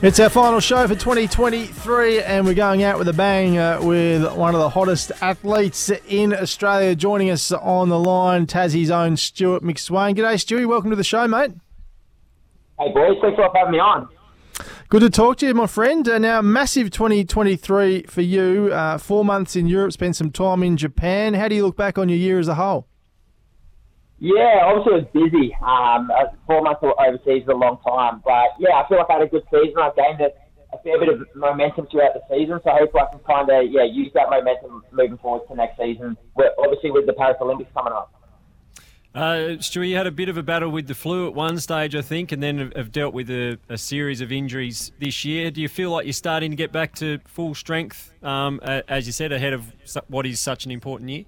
It's our final show for 2023, and we're going out with a bang uh, with one of the hottest athletes in Australia. Joining us on the line, Tassie's own Stewart McSweyn. G'day, Stewie. Welcome to the show, mate. Hey, boys. Thanks for having me on. Good to talk to you, my friend. Uh, now, massive 2023 for you. Uh, four months in Europe, spent some time in Japan. How do you look back on your year as a whole? Yeah, obviously it was busy. Um, uh, four months overseas is a long time, but yeah, I feel like I had a good season. I gained a, a fair bit of momentum throughout the season, so hopefully I can kind of yeah use that momentum moving forward to next season. We're, obviously with the Paris Olympics coming up. Uh, Stu, you had a bit of a battle with the flu at one stage, I think, and then have dealt with a, a series of injuries this year. Do you feel like you're starting to get back to full strength, um, as you said, ahead of what is such an important year?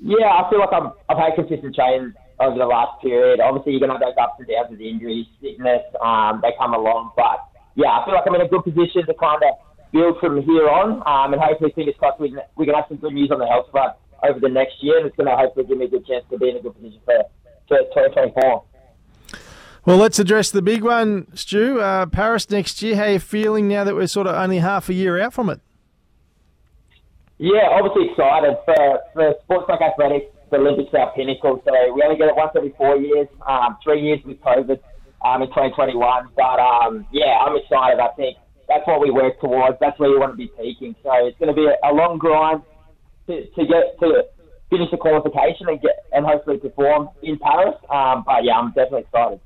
Yeah, I feel like I've, I've had consistent training over the last period. Obviously, you're going to have those ups and downs with injuries, sickness, um, they come along. But yeah, I feel like I'm in a good position to kind of build from here on. Um, and hopefully, fingers crossed, we can, we can have some good news on the health front over the next year. And it's going to hopefully give me a good chance to be in a good position for, for 2024. Well, let's address the big one, Stu. Uh, Paris next year. How are you feeling now that we're sort of only half a year out from it? Yeah, obviously excited for, for sports like athletics. The Olympics are our pinnacle, so we only get it once every four years. Um, three years with COVID um, in 2021, but um, yeah, I'm excited. I think that's what we work towards. That's where you want to be peaking. So it's going to be a, a long grind to, to get to finish the qualification and get and hopefully perform in Paris. Um, but yeah, I'm definitely excited.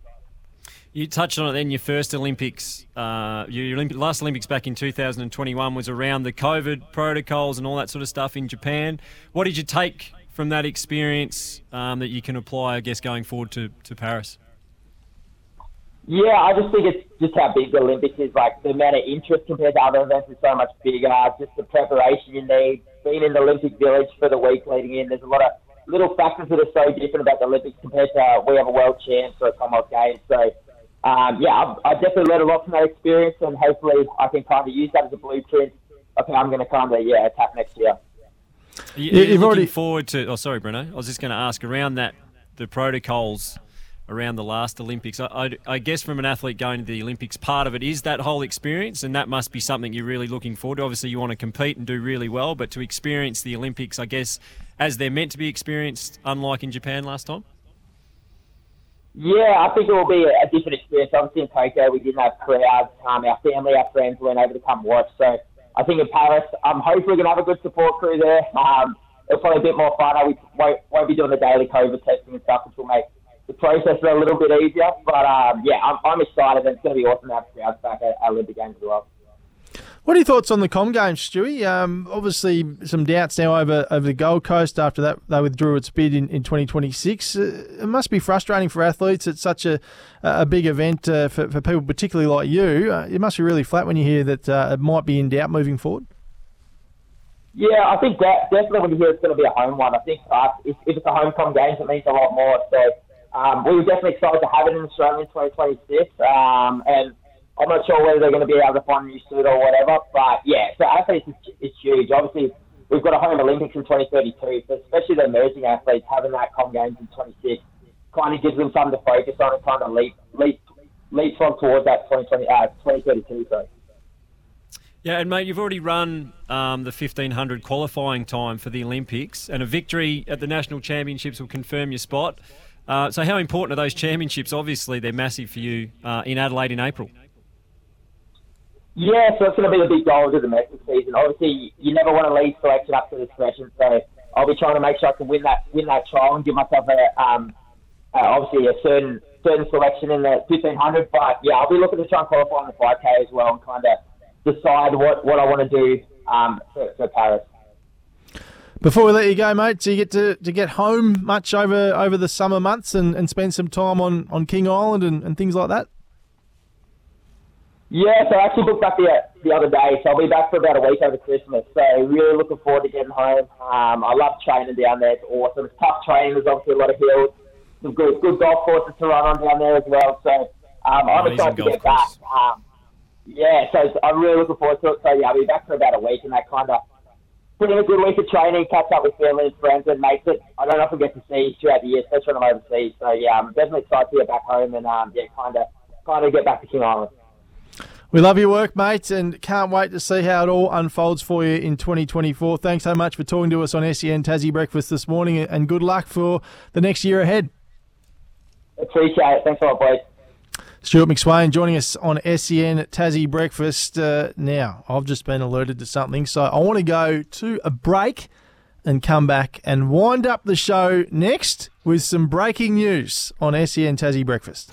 You touched on it then. Your first Olympics, uh, your last Olympics back in 2021 was around the COVID protocols and all that sort of stuff in Japan. What did you take from that experience um, that you can apply, I guess, going forward to, to Paris? Yeah, I just think it's just how big the Olympics is. Like the amount of interest compared to other events is so much bigger. Just the preparation you need, being in the Olympic Village for the week leading in. There's a lot of little factors that are so different about the Olympics compared to uh, we have a world champs or a Commonwealth Games. So um, yeah, I, I definitely learned a lot from that experience, and hopefully I can kind of use that as a blueprint. Okay, I'm going to kind of yeah attack next year. You, you're looking already... forward to. Oh, sorry, Bruno. I was just going to ask around that the protocols around the last Olympics. I, I, I, guess from an athlete going to the Olympics, part of it is that whole experience, and that must be something you're really looking forward to. Obviously, you want to compete and do really well, but to experience the Olympics, I guess, as they're meant to be experienced, unlike in Japan last time. Yeah, I think it will be a, different experience. Obviously in Tokyo we didn't have crowds. Um, our family, our friends weren't able to come watch. So I think in Paris, I'm hopefully going to have a good support crew there. Um, it'll probably be a bit more fun. I won't, won't be doing the daily COVID testing and stuff, which will make the process a little bit easier. But um, yeah, I'm, I'm excited, it's to be awesome to have crowds back at, at Olympic Games as well. What are your thoughts on the Com Games, Stewie? Um, obviously, some doubts now over, over the Gold Coast after that they withdrew its bid in, in 2026. Uh, it must be frustrating for athletes. It's such a, a big event uh, for, for people, particularly like you. Uh, it must be really flat when you hear that uh, it might be in doubt moving forward. Yeah, I think that definitely when you hear it's going to be a home one, I think uh, if, if it's a home Com Games, it means a lot more. So um, we were definitely excited to have it in Australia in 2026. Um, and I'm not sure whether they're going to be able to find a new suit or whatever, but yeah, so athletes is, is huge. Obviously, we've got a home Olympics in 2032, so especially the emerging athletes having that Com Games in 26 kind of gives them something to focus on and kind of leap leap leapfrog towards that 2020 uh, 2032. Sorry. Yeah, and mate, you've already run um, the 1500 qualifying time for the Olympics, and a victory at the national championships will confirm your spot. Uh, so, how important are those championships? Obviously, they're massive for you uh, in Adelaide in April. Yeah, so it's going to be a big goal of the domestic season. Obviously, you never want to leave selection up to discretion, so I'll be trying to make sure I can win that win that trial and give myself a um, uh, obviously a certain certain selection in the 1500. But yeah, I'll be looking to try and qualify in the 5k as well and kind of decide what, what I want to do um, for, for Paris. Before we let you go, mate, do you get to, to get home much over over the summer months and, and spend some time on, on King Island and, and things like that? Yeah, so I actually booked back the, the other day, so I'll be back for about a week over Christmas. So really looking forward to getting home. Um, I love training down there. It's awesome. It's tough training. There's obviously a lot of hills. Some good, good golf courses to run on down there as well. So um, I'm excited to get course. back. Um, yeah, so I'm really looking forward to it. So yeah, I'll be back for about a week, and that kind of put in a good week of training, catch up with family and friends, and mates it. I don't know if I get to see throughout the year, especially when I'm overseas. So yeah, I'm definitely excited to get back home and um, yeah, kind of kind of get back to King Island. We love your work, mate, and can't wait to see how it all unfolds for you in 2024. Thanks so much for talking to us on SEN Tassie Breakfast this morning, and good luck for the next year ahead. Appreciate it. Thanks a lot, boys. Stewart McSweyn joining us on SEN Tassie Breakfast. Uh, now, I've just been alerted to something, so I want to go to a break and come back and wind up the show next with some breaking news on SEN Tassie Breakfast.